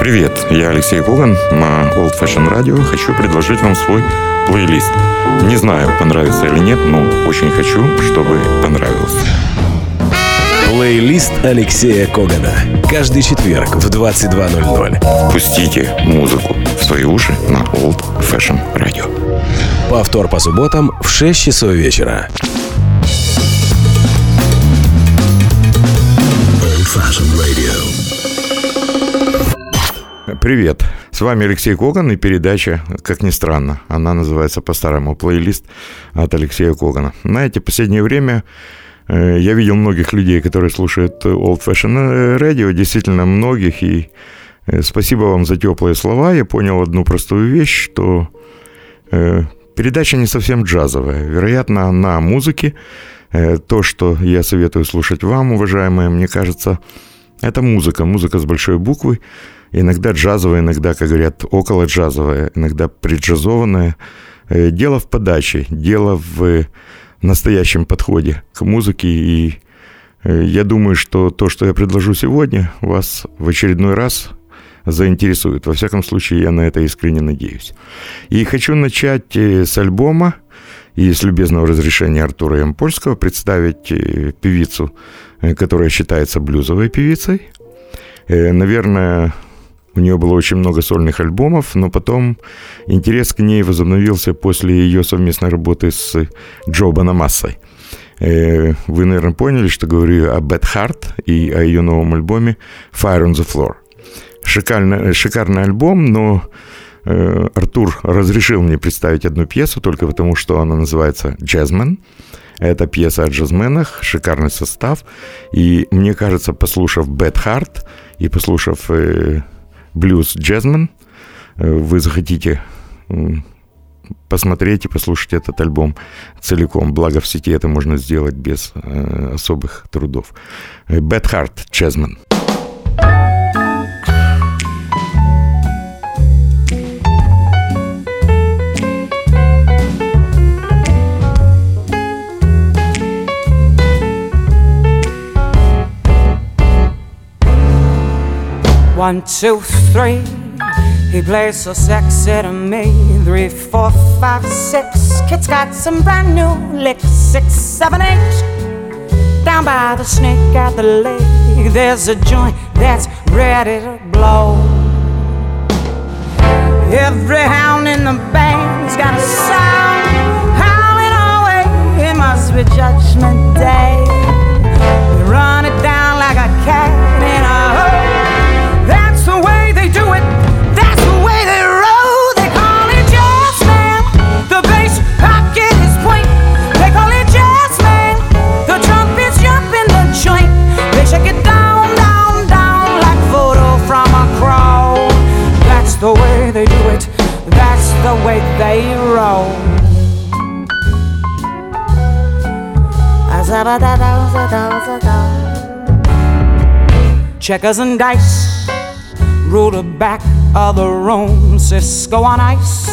Привет, я Алексей Коган на Old Fashion Radio. Хочу предложить вам свой плейлист. Не знаю, понравится или нет, но очень хочу, чтобы понравился. Плейлист Алексея Когана. Каждый четверг в 22.00. Пустите музыку в свои уши на Old Fashion Radio. Повтор по субботам в 6 часов вечера. Old Fashion Radio. Привет, с вами Алексей Коган и передача, как ни странно, она называется по-старому «Плейлист от Алексея Когана». Знаете, в последнее время э, я видел многих людей, которые слушают Old Fashion Radio, действительно многих, и э, спасибо вам за теплые слова. Я понял одну простую вещь, что э, передача не совсем джазовая. Вероятно, на музыке то, что я советую слушать вам, уважаемые, мне кажется, это музыка, музыка с большой буквы, иногда джазовая, иногда, как говорят, около джазовая, иногда преджазованная. Э, дело в подаче, дело в настоящем подходе к музыке. И э, я думаю, что то, что я предложу сегодня, вас в очередной раз заинтересует. Во всяком случае, я на это искренне надеюсь. И хочу начать э, с альбома и с любезного разрешения Артура Ямпольского представить певицу, которая считается блюзовой певицей. Наверное, у нее было очень много сольных альбомов, но потом интерес к ней возобновился после ее совместной работы с Джо Банамассой. Э, вы, наверное, поняли, что говорю о Bad Heart и о ее новом альбоме Fire on the Floor. Шикарный, шикарный альбом, но э, Артур разрешил мне представить одну пьесу только потому, что она называется «Джазмен». Это пьеса о джазменах, шикарный состав. И мне кажется, послушав Bad Heart и послушав э, блюз джазмен, э, вы захотите посмотреть и послушать этот альбом целиком. Благо в сети это можно сделать без э, особых трудов. Bad Heart Jasmine. One, two, three. He plays so sexy to me. Three, four, five, six. Kid's got some brand new licks. Six, seven, eight. Down by the snake at the lake, there's a joint that's ready to blow. Every hound in the band's got a sound howling away. It must be Judgment Day. Checkers and dice, rule the back of the room, Cisco on ice.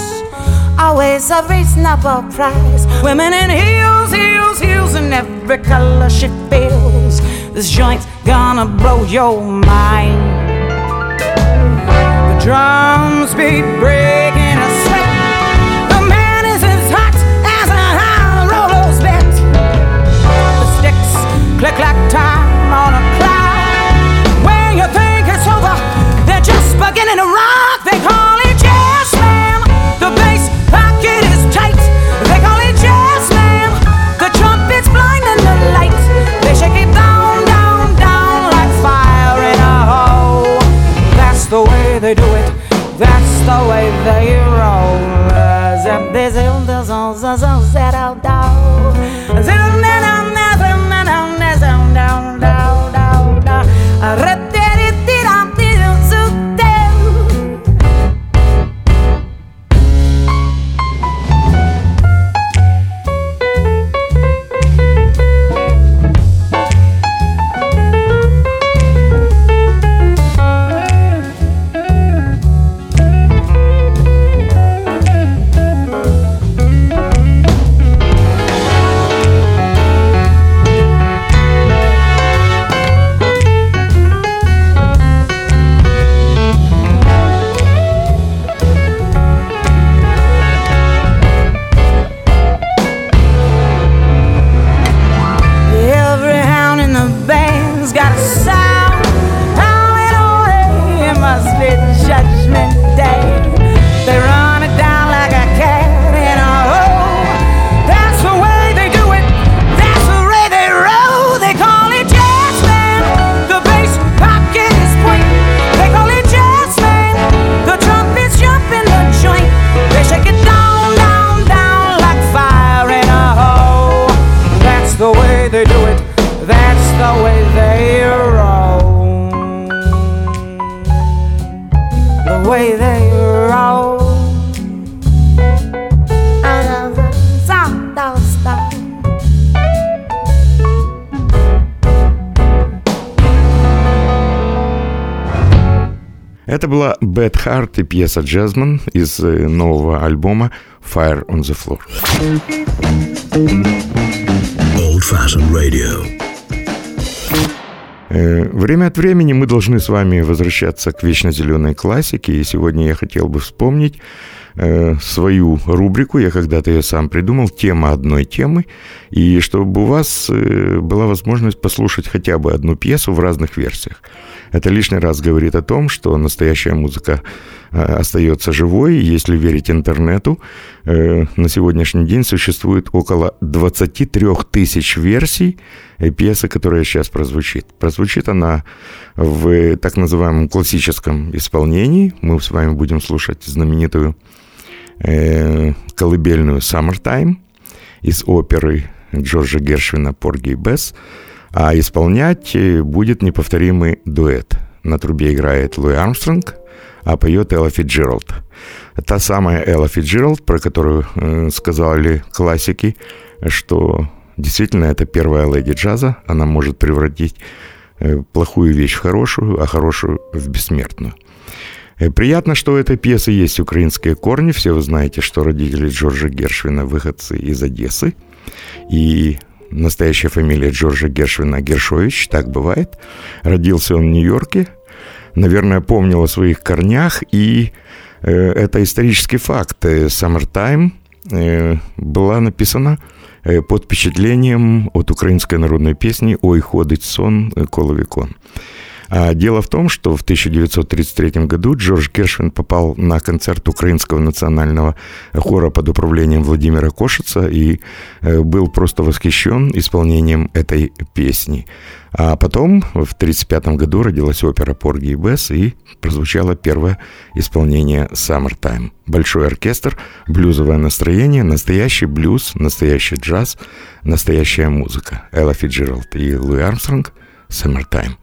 Always a reasonable price. Women in heels, heels, heels, in every color she feels. This joint's gonna blow your mind The drums beat breaking a sweat. The man is as hot as a high roller's bet. The sticks click like time just beginning to rock. They call it jazz man. The bass pocket is tight. They call it jazz man. The trumpet's blinding the light. They shake it down, down, down like fire in a hole. That's the way they do it. That's the way they roll. И пьеса Джазман из э, нового альбома Fire on the Floor. Old Fashioned Radio. Э, Время от времени мы должны с вами возвращаться к вечно зеленой классике, и сегодня я хотел бы вспомнить э, свою рубрику, я когда-то ее сам придумал, тема одной темы, и чтобы у вас э, была возможность послушать хотя бы одну пьесу в разных версиях. Это лишний раз говорит о том, что настоящая музыка э, остается живой, если верить интернету. Э, На сегодняшний день существует около 23 тысяч версий э, пьесы, которая сейчас прозвучит. Прозвучит она в так называемом классическом исполнении. Мы с вами будем слушать знаменитую э, колыбельную «Summertime» из оперы Джорджа Гершвина «Порги и Бесс», а исполнять э, будет неповторимый дуэт. На трубе играет Луи Армстронг, а поет Элла Фитджеральд. Та самая Элла Фитджеральд, про которую э, сказали классики, что действительно это первая леди джаза. Она может превратить плохую вещь в хорошую, а хорошую в бессмертную. Э, Приятно, что у этой пьесы есть украинские корни. Все вы знаете, что родители Джорджа Гершвина выходцы из Одессы. И настоящая фамилия Джорджа Гершвина Гершович, так бывает. Родился он в Нью-Йорке. Наверное, помнил о своих корнях. И э, это исторический факт. Э, Summertime э, была написана э, под впечатлением от украинской народной песни «Ой, ходить сон, э, коловикон». А дело в том, что в 1933 году Джордж Гершвин попал на концерт Украинского национального хора под управлением Владимира Кошица и э, был просто восхищен исполнением этой песни. А потом, в 1935 году, родилась опера «Порги и Бесс» и прозвучало первое исполнение «Summertime». Большой оркестр, блюзовое настроение, настоящий блюз, настоящий джаз, настоящая музыка. Элла Фиджеральд и Луи Армстронг «Summertime».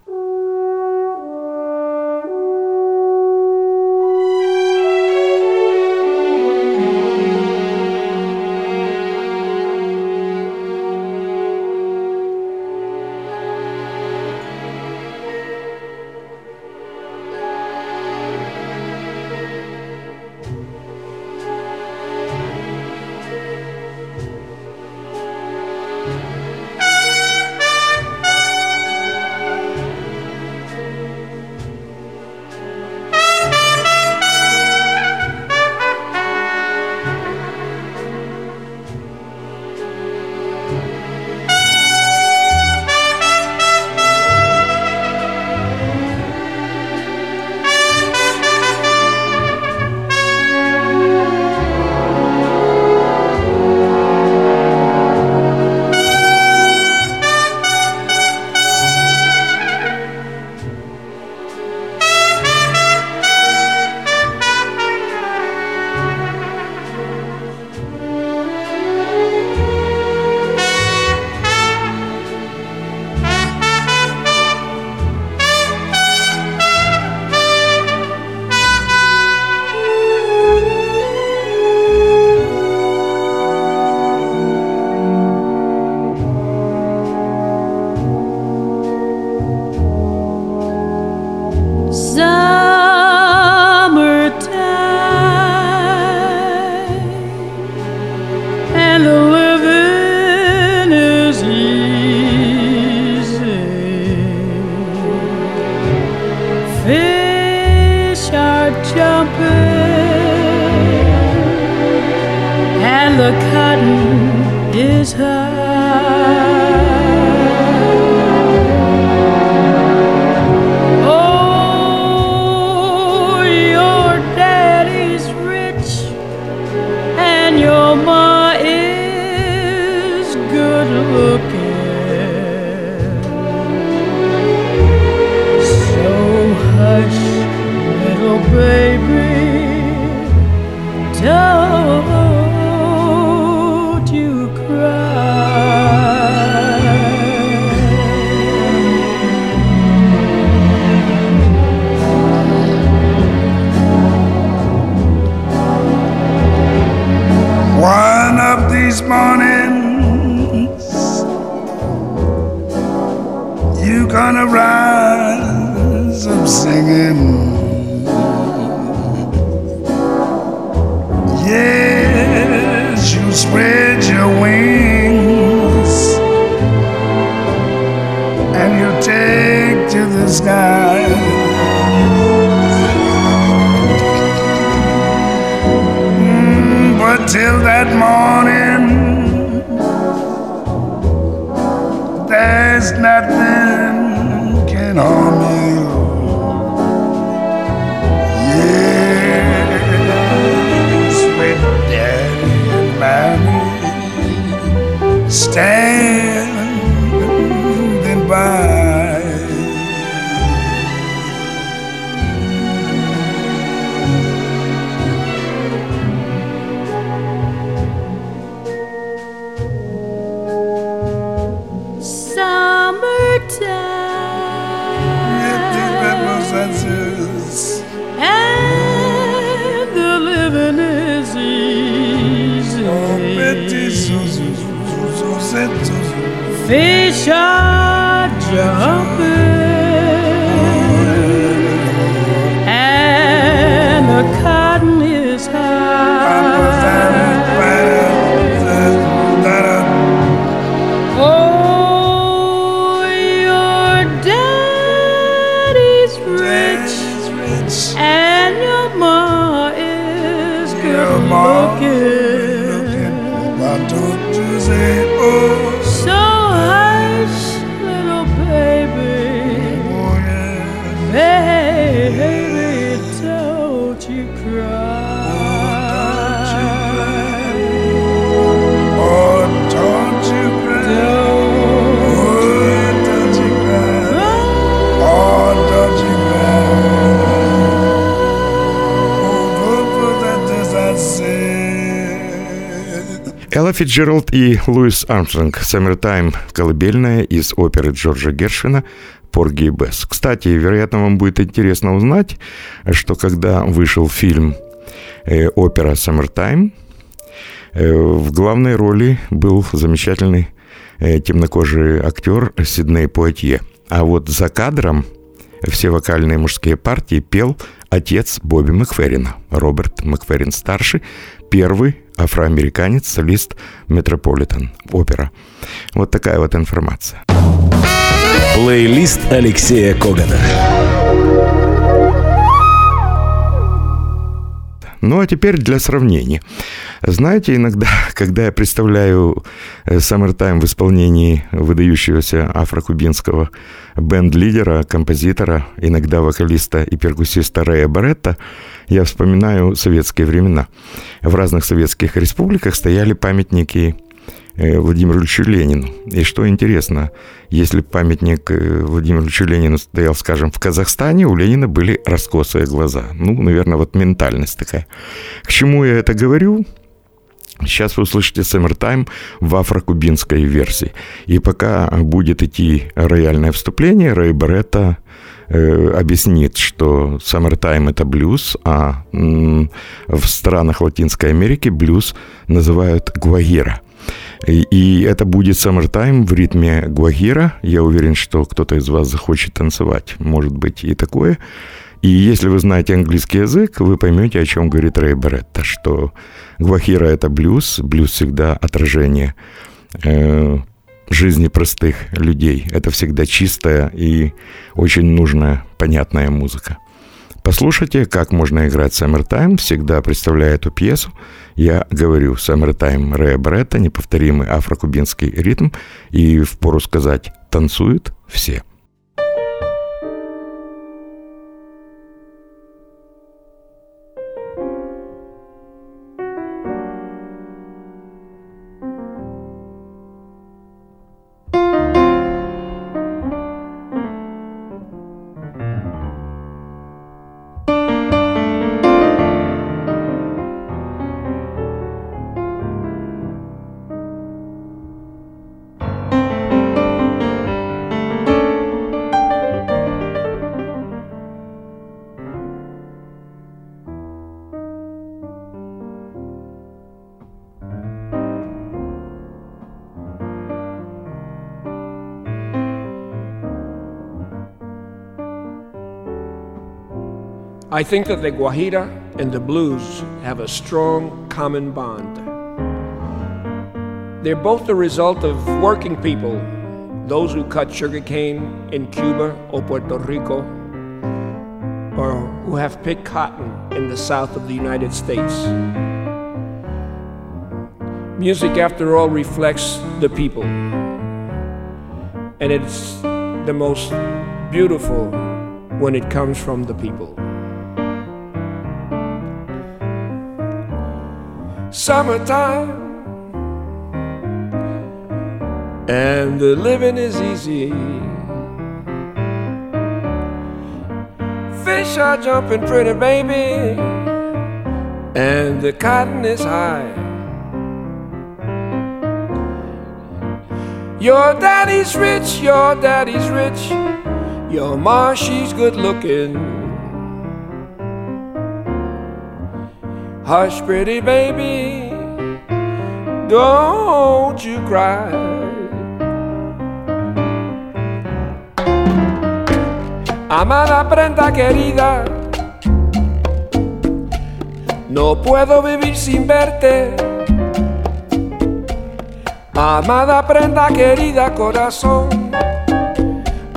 Элла Фитджеральд и Луис Армстронг «Summertime» – колыбельная из оперы Джорджа Гершвина «Порги и Бесс». Кстати, вероятно, вам будет интересно узнать, что когда вышел фильм э, опера «Summertime», э, в главной роли был замечательный э, темнокожий актер Сидней Пуатье. А вот за кадром все вокальные мужские партии пел отец Бобби Макферрина, Роберт Макферрин-старший, первый афроамериканец, солист Метрополитен, опера. Вот такая вот информация. Плейлист Алексея Когана. Ну а теперь для сравнения. Знаете, иногда, когда я представляю э, Summertime в исполнении выдающегося афрокубинского бенд-лидера, композитора, иногда вокалиста и перкуссиста Рэя Баретта, я вспоминаю советские времена. В разных советских республиках стояли памятники Владимиру Ильичу Ленину. И что интересно, если памятник э, Владимиру Ильичу Ленину стоял, скажем, в Казахстане, у Ленина были раскосые глаза. Ну, наверное, вот ментальность такая. К чему я это говорю? Сейчас вы услышите Summertime в афрокубинской версии. И пока будет идти рояльное вступление, Рэй Барретта э, объяснит, что Summertime это блюз, а в странах Латинской Америки блюз называют гуагира. И, это будет Summertime в ритме гуагира. Я уверен, что кто-то из вас захочет танцевать. Может быть и такое. И если вы знаете английский язык, вы поймете, о чем говорит Рэй Барретта, что гуахира – это блюз, блюз всегда отражение э, жизни простых людей. Это всегда чистая и очень нужная, понятная музыка. Послушайте, как можно играть Summertime, всегда представляя эту пьесу. Я говорю, Summertime Рэя Барретта, неповторимый афрокубинский ритм, и впору сказать, танцуют все. I think that the Guajira and the blues have a strong common bond. They're both the result of working people, those who cut sugarcane in Cuba or Puerto Rico, or who have picked cotton in the south of the United States. Music, after all, reflects the people. And it's the most beautiful when it comes from the people. Summertime, and the living is easy. Fish are jumping pretty, baby, and the cotton is high. Your daddy's rich, your daddy's rich, your ma, she's good looking. Hush, pretty baby, don't you cry. Amada prenda querida, no puedo vivir sin verte. Amada prenda querida corazón,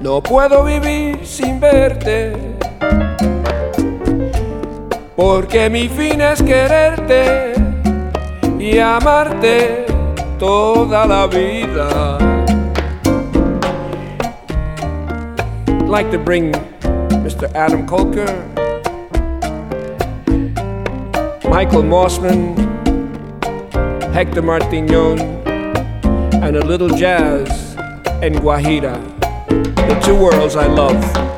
no puedo vivir sin verte. Porque mi fin es quererte y amarte toda la vida. I'd like to bring Mr. Adam Colker, Michael Mossman, Hector Martignon, and a little jazz and Guajira, the two worlds I love.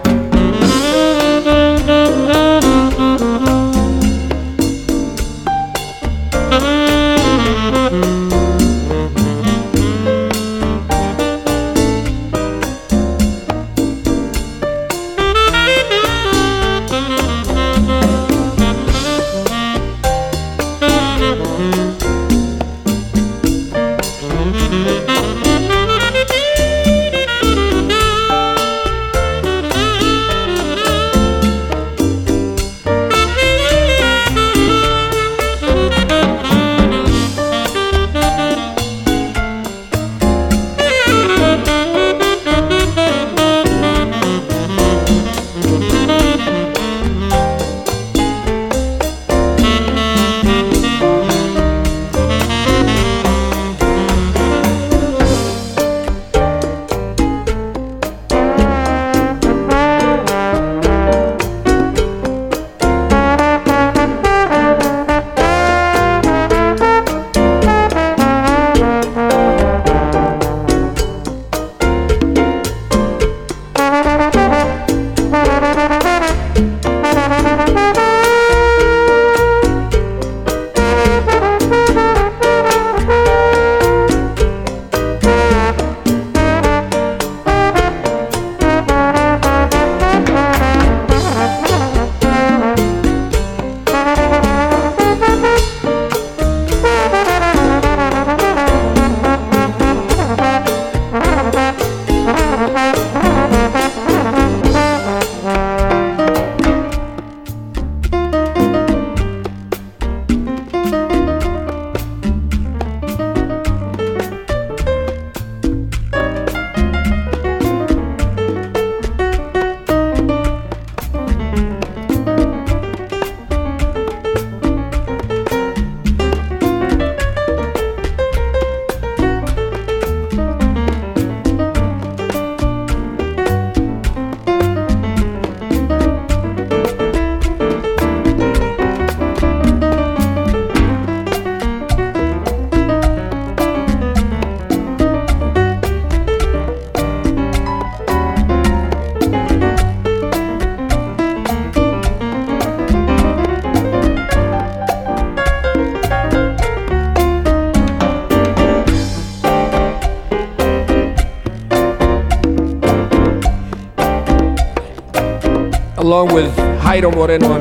Jairo Moreno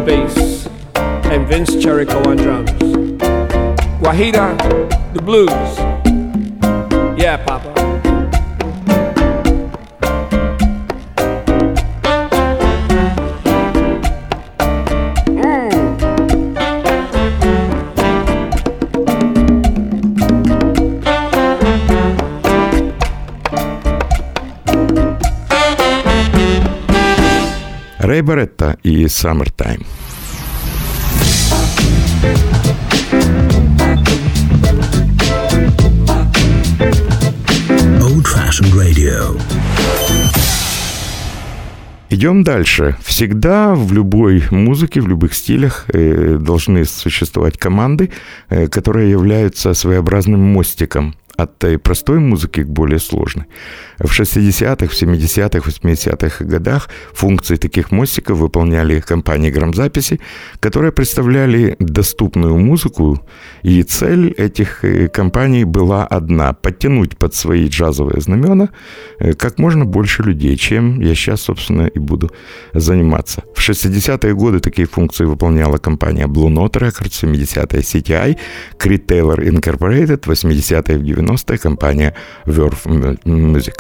Саммертайм. Summertime. Old Идем дальше. Всегда в любой музыке, в любых стилях э, должны существовать команды, э, которые являются своеобразным мостиком от той простой музыки к более сложной. В 60-х, в 70-х, 80-х годах функции таких мостиков выполняли компании грамзаписи, которые представляли доступную музыку, и цель этих э, компаний была одна – подтянуть под свои джазовые знамена э, как можно больше людей, чем я сейчас, собственно, и буду заниматься. В 60-е годы такие функции выполняла компания Blue Note Records, 70-е CTI, Creed Taylor Incorporated, 80-е в 90-е компания Verve Music.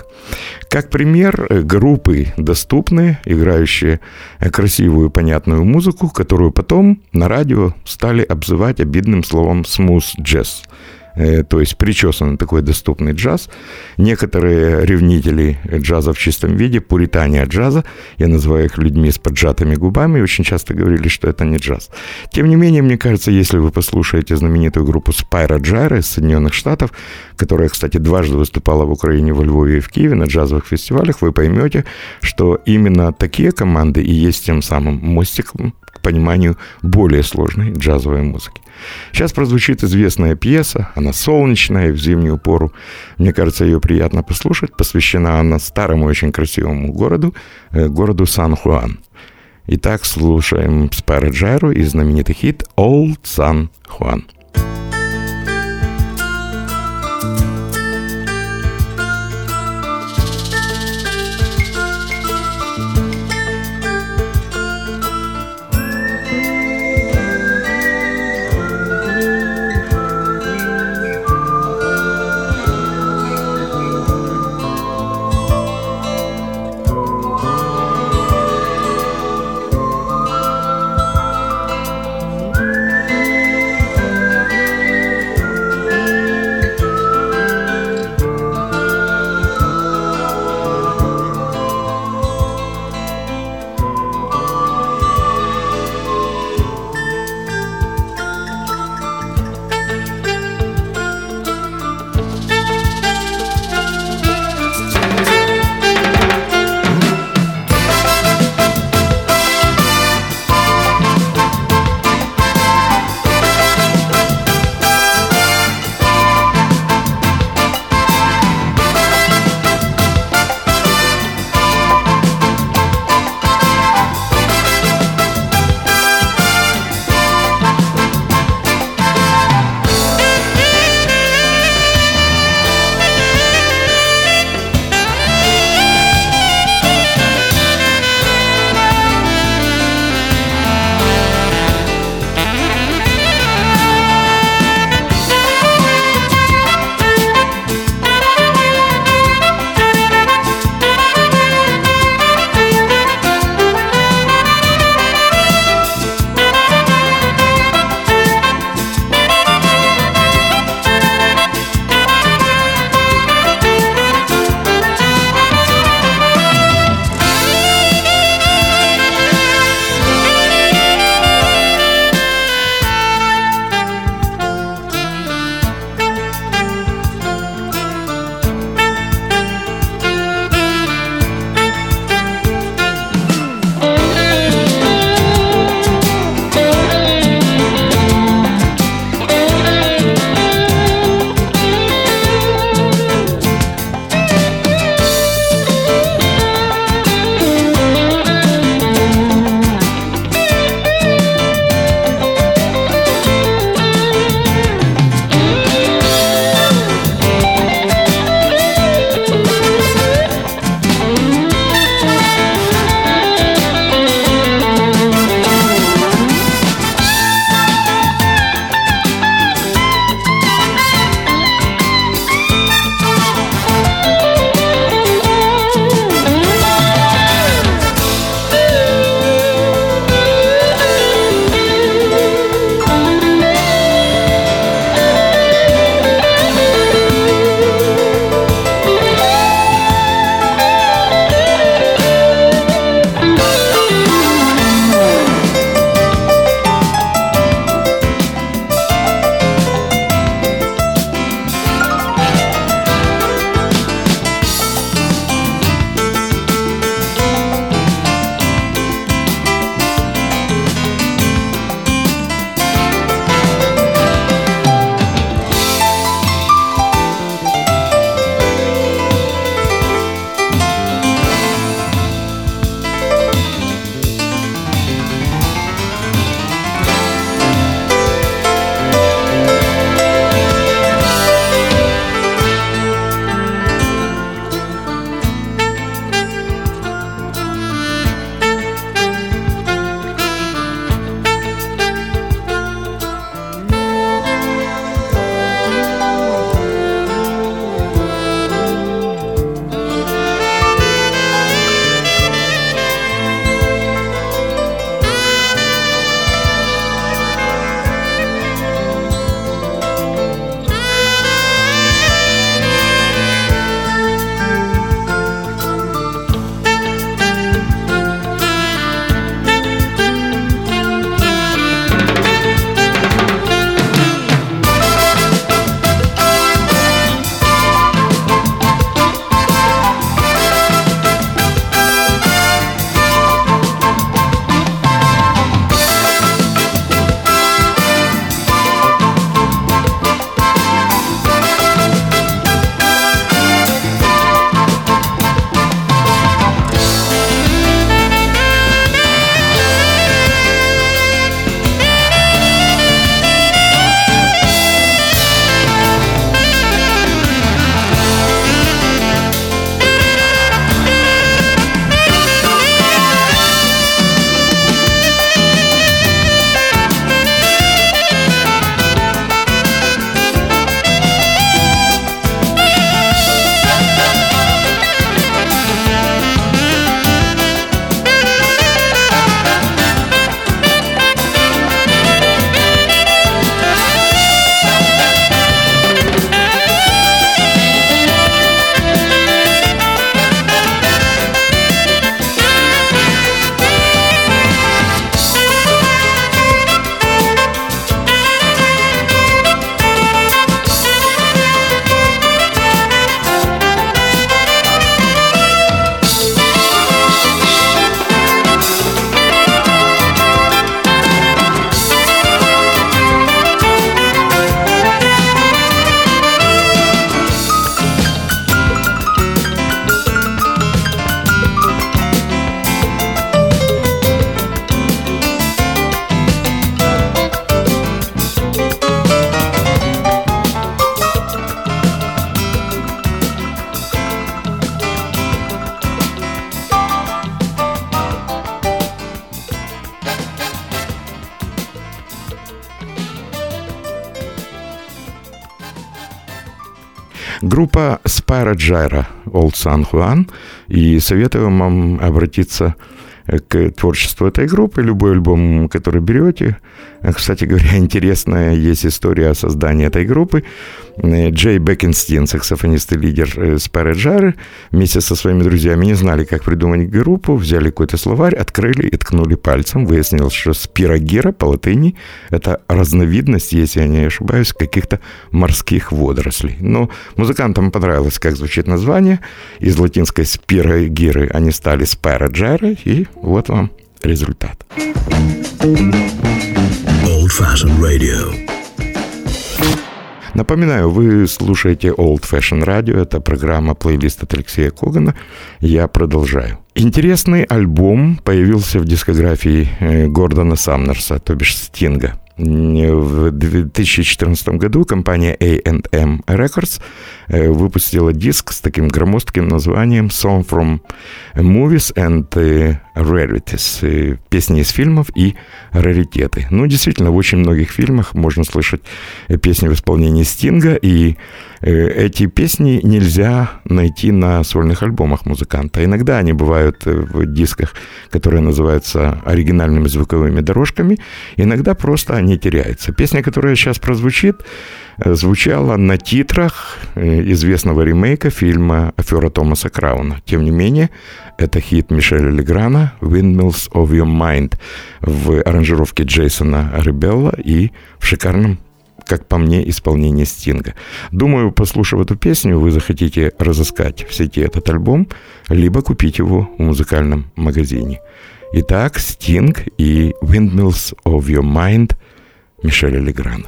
Как пример, э, группы доступные, играющие э, красивую, понятную музыку, которую потом на радио стали обзывать обидным словом «smooth jazz». Э, то есть причесанный такой доступный джаз. Некоторые ревнители джаза в чистом виде, пуритане джаза, я называю их людьми с поджатыми губами, очень часто говорили, что это не джаз. Тем не менее, мне кажется, если вы послушаете знаменитую группу Spyro Gyra из Соединенных Штатов, которая, кстати, дважды выступала в Украине, во Львове и в Киеве на джазовых фестивалях, вы поймете, что именно такие команды и есть тем самым мостиком пониманию более сложной джазовой музыки. Сейчас прозвучит известная пьеса, она солнечная в зимнюю пору. Мне кажется, ее приятно послушать. Посвящена она старому очень красивому городу, э, городу Сан-Хуан. Итак, слушаем Spyro Gyra и знаменитый хит «Old San Juan». Группа Spyro Gyra Old San Juan. И советую вам обратиться творчеству этой группы. Любой альбом, который берете. Кстати говоря, интересная есть история о создании этой группы. Джей Бекинстин, саксофонист и лидер Спайра Джары, вместе со своими друзьями не знали, как придумать группу, взяли какой-то словарь, открыли и ткнули пальцем. Выяснилось, что спирогера по латыни – это разновидность, если я не ошибаюсь, каких-то морских водорослей. Но музыкантам понравилось, как звучит название. Из латинской спирогеры они стали Спайра Джара, и вот вам результат. Old Fashioned Radio. Напоминаю, вы слушаете Old Fashion Radio, это программа плейлист от Алексея Когана. Я продолжаю. Интересный альбом появился в дискографии э, Гордона Самнерса, то бишь Стинга. В 2014 году компания A&M Records э, выпустила диск с таким громоздким названием Song from Movies and э, Rarities. Песни из фильмов и раритеты. Ну, действительно, в очень многих фильмах можно слышать песни в исполнении Стинга, и эти песни нельзя найти на сольных альбомах музыканта. Иногда они бывают в дисках, которые называются оригинальными звуковыми дорожками, иногда просто они теряются. Песня, которая сейчас прозвучит, звучала на титрах известного ремейка фильма «Афера Томаса Крауна». Тем не менее, это хит Мишеля Леграна «Windmills of Your Mind» в аранжировке Джейсона Ребелла и в шикарном как по мне, исполнение Стинга. Думаю, послушав эту песню, вы захотите разыскать в сети этот альбом, либо купить его в музыкальном магазине. Итак, Стинг и Windmills of Your Mind Мишеля Леграна.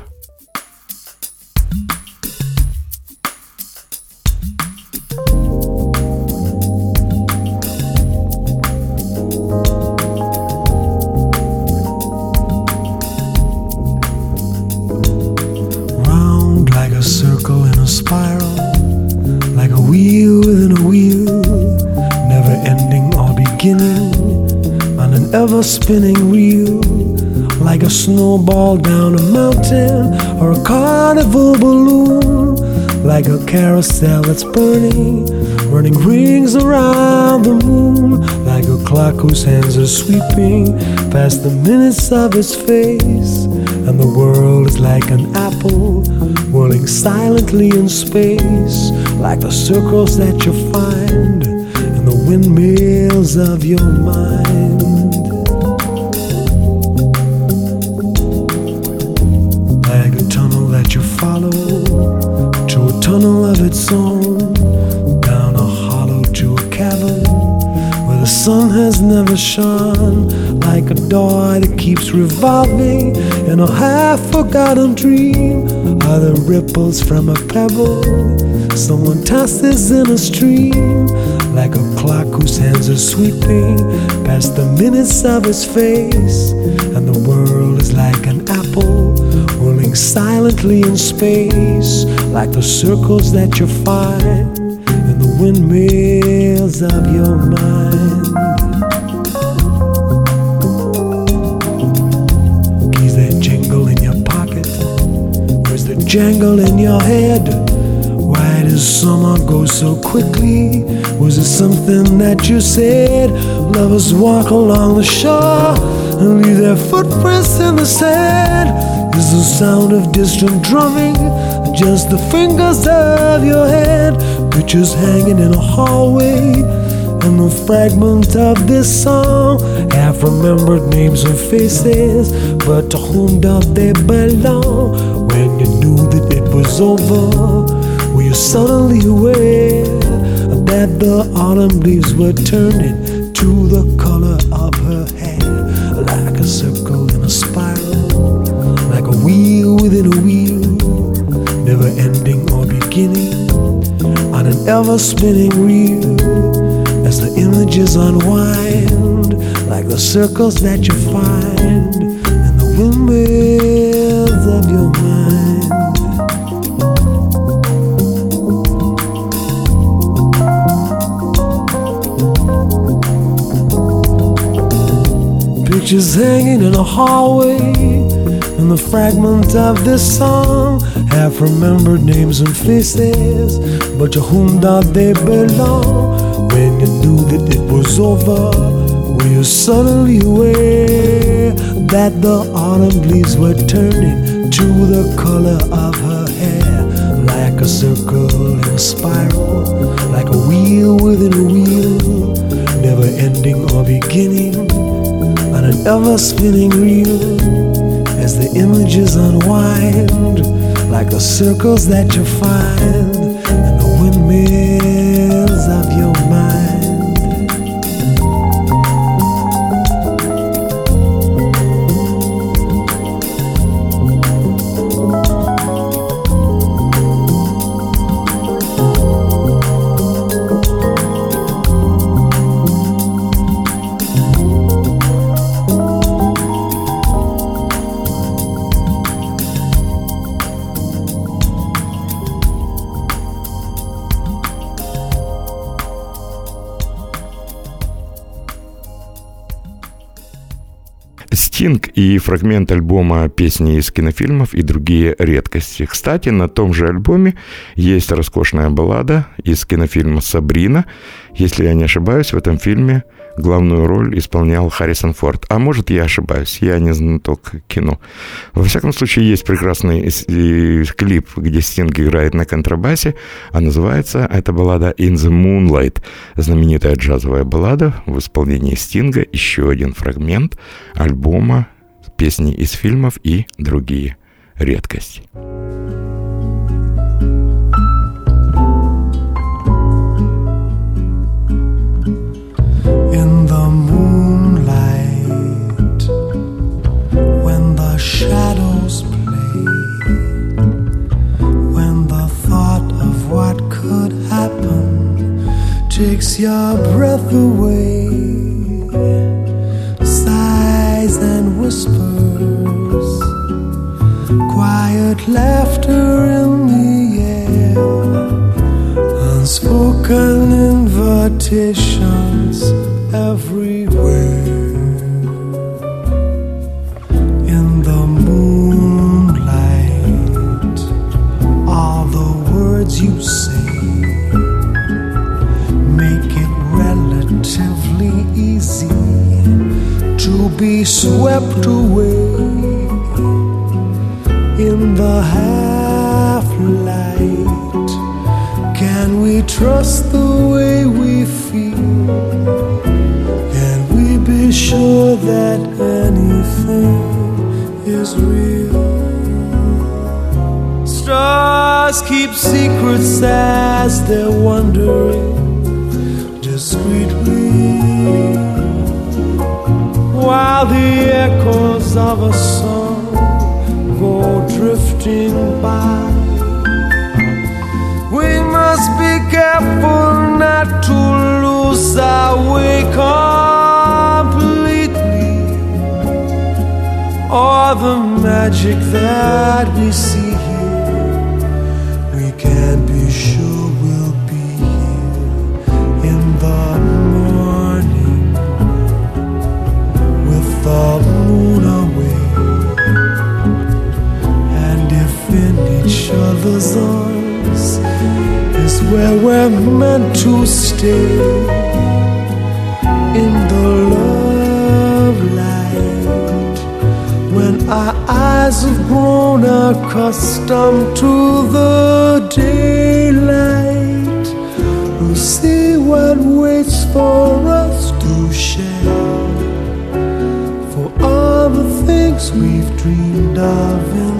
round like a circle in a spiral, like a wheel like a snowball down a mountain or a carnival balloon, like a carousel that's burning, running rings around the moon, like a clock whose hands are sweeping past the minutes of its face. And the world is like an apple whirling silently in space, like the circles that you find in the windmills of your mind. Tunnel of its own, down a hollow to a cavern where the sun has never shone, like a door that keeps revolving in a half forgotten dream. Are the ripples from a pebble someone tosses in a stream, like a clock whose hands are sweeping past the minutes of its face, and the world is like an apple rolling silently in space, like the circles that you find in the windmills of your mind. Keys that jingle in your pocket. Where's the jangle in your head? Does summer go so quickly? Was it something that you said? Lovers walk along the shore and leave their footprints in the sand. Is the sound of distant drumming just the fingers of your hand? Pictures hanging in a hallway. And the fragments of this song Half remembered names and faces But to whom do they belong? When you knew that it was over Were you suddenly aware That the autumn leaves were turning To the color of her hair Like a circle in a spiral Like a wheel within a wheel Never ending or beginning On an ever spinning reel as the images unwind, like the circles that you find in the windmills of your mind. Pictures hanging in a hallway, and the fragment of this song have remembered names and faces, but to whom do they belong? When you knew that it was over, were you suddenly aware that the autumn leaves were turning to the color of her hair? Like a circle in a spiral, like a wheel within a wheel, never ending or beginning on an ever spinning reel as the images unwind like the circles that you find in the windmills of your и фрагмент альбома «Песни из кинофильмов» и другие редкости. Кстати, на том же альбоме есть роскошная баллада из кинофильма «Сабрина». Если я не ошибаюсь, в этом фильме главную роль исполнял Харрисон Форд. А может, я ошибаюсь, я не знаток кино. Во всяком случае, есть прекрасный клип, где Стинг играет на контрабасе, а называется эта баллада «In the Moonlight». Знаменитая джазовая баллада в исполнении Стинга, еще один фрагмент альбома песни из фильмов и другие редкости. takes your breath away sighs and whispers. Quiet laughter in the air. Unspoken invitations we're meant to stay, in the love light, when our eyes have grown accustomed to the daylight, we'll see what waits for us to share. For all the things we've dreamed of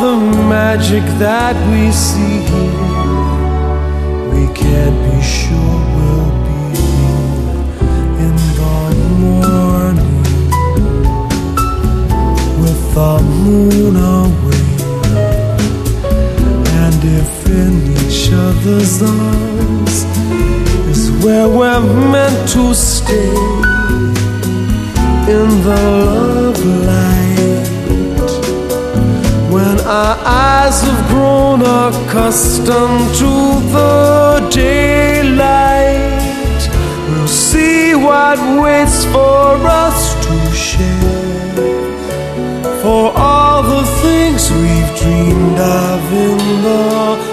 the magic that we see here. We can't be sure will be in the morning with the moon away and if in each other's arms is where we're meant to stay in the love light our eyes have grown accustomed to the daylight. We'll see what waits for us to share. For all the things we've dreamed of in the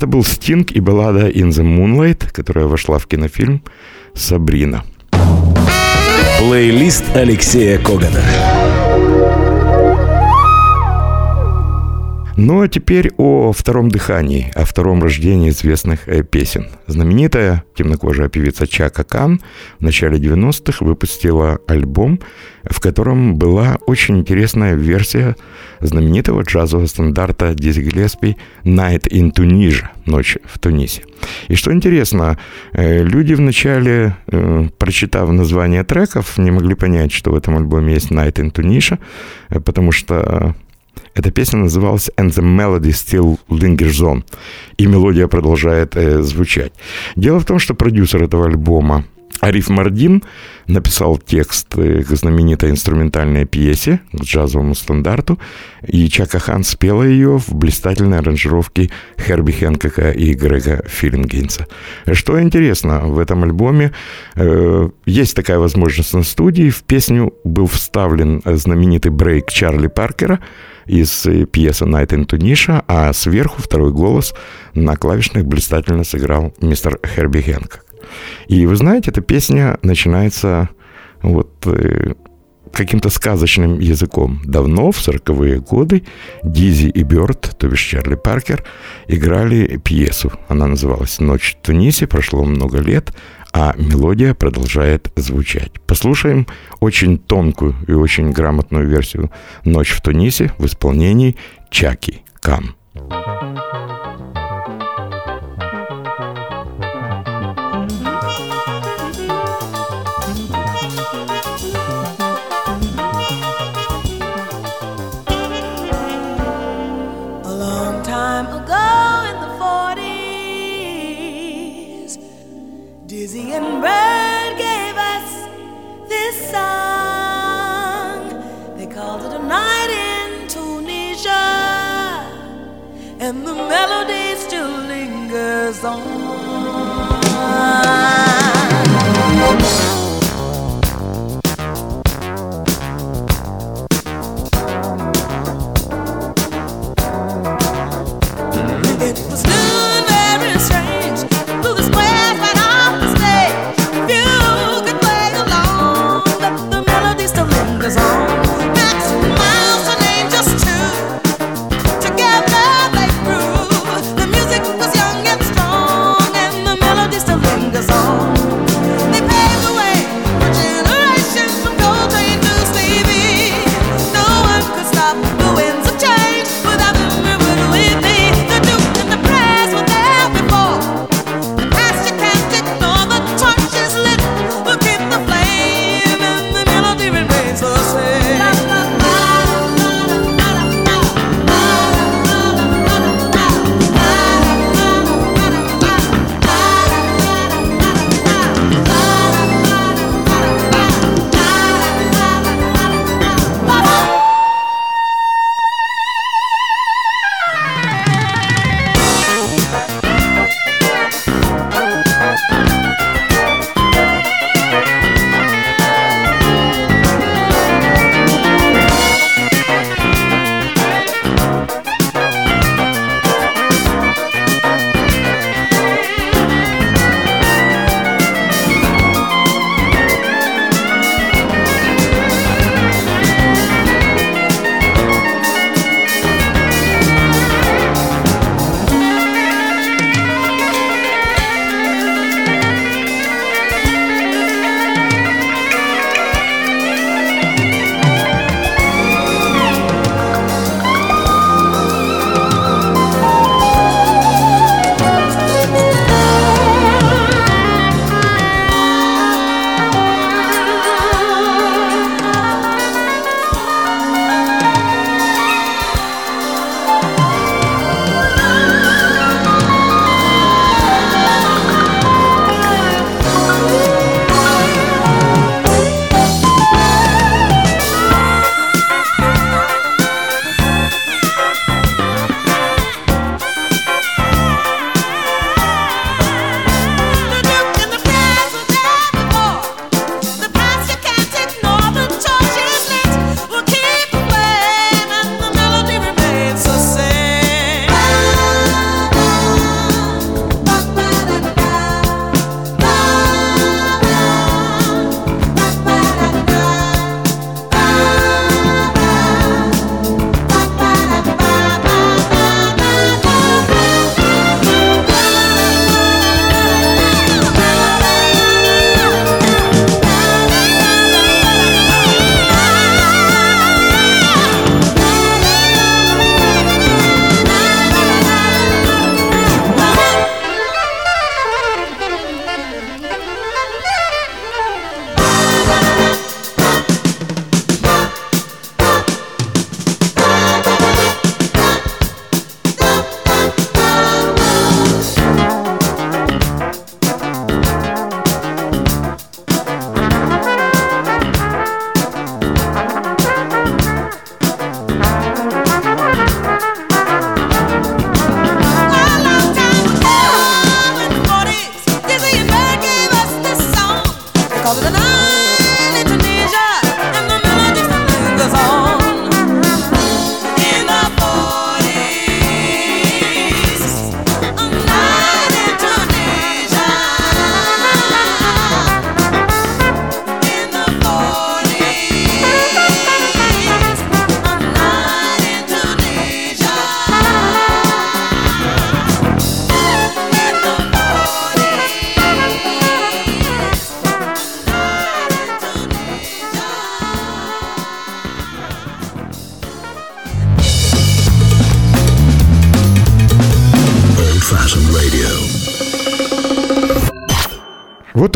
Это был Стинг и баллада «In the Moonlight», которая вошла в кинофильм «Сабрина». Плейлист Алексея Когана. Ну а теперь о втором дыхании, о втором рождении известных э, песен. Знаменитая темнокожая певица Чака Кан в начале 90-х выпустила альбом, в котором была очень интересная версия знаменитого джазового стандарта Дизи Гиллеспи «Night in Tunisia» – «Ночь в Тунисе». И что интересно, э, люди вначале, э, прочитав название треков, не могли понять, что в этом альбоме есть «Night in Tunisia», потому что эта песня называлась «And the melody still lingers on», и мелодия продолжает э, звучать. Дело в том, что продюсер этого альбома Ариф Мардин написал текст к знаменитой инструментальной пьесе, к джазовому стандарту, и Чака Хан спела ее в блистательной аранжировке Херби Хэнкока и Грега Филлингейнса. Что интересно, в этом альбоме э, есть такая возможность на студии. В песню был вставлен знаменитый брейк Чарли Паркера из пьесы «Night in Tunisia», а сверху второй голос на клавишных блистательно сыграл мистер Херби Хэнкок. И вы знаете, эта песня начинается вот э, каким-то сказочным языком. Давно, в 40-е годы, Дизи и Бёрд, то бишь Чарли Паркер, играли пьесу. Она называлась «Ночь в Тунисе», прошло много лет, а мелодия продолжает звучать. Послушаем очень тонкую и очень грамотную версию «Ночь в Тунисе» в исполнении Чаки Кам. song.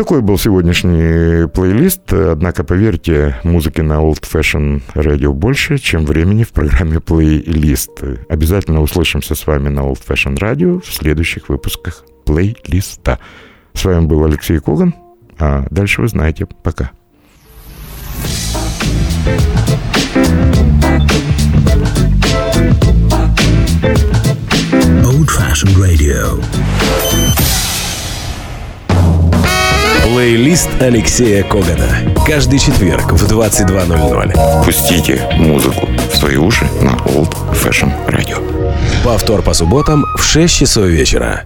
Такой был сегодняшний плейлист. Однако, поверьте, музыки на Old Fashion Radio больше, чем времени в программе плейлист. Обязательно услышимся с вами на Old Fashion Radio в следующих выпусках плейлиста. С вами был Алексей Коган, а дальше вы знаете. Пока. Old Fashioned Radio. Плейлист Алексея Когана. Каждый четверг в 22.00. Пустите музыку в свои уши на Old Fashion Radio. Повтор по субботам в 6 часов вечера.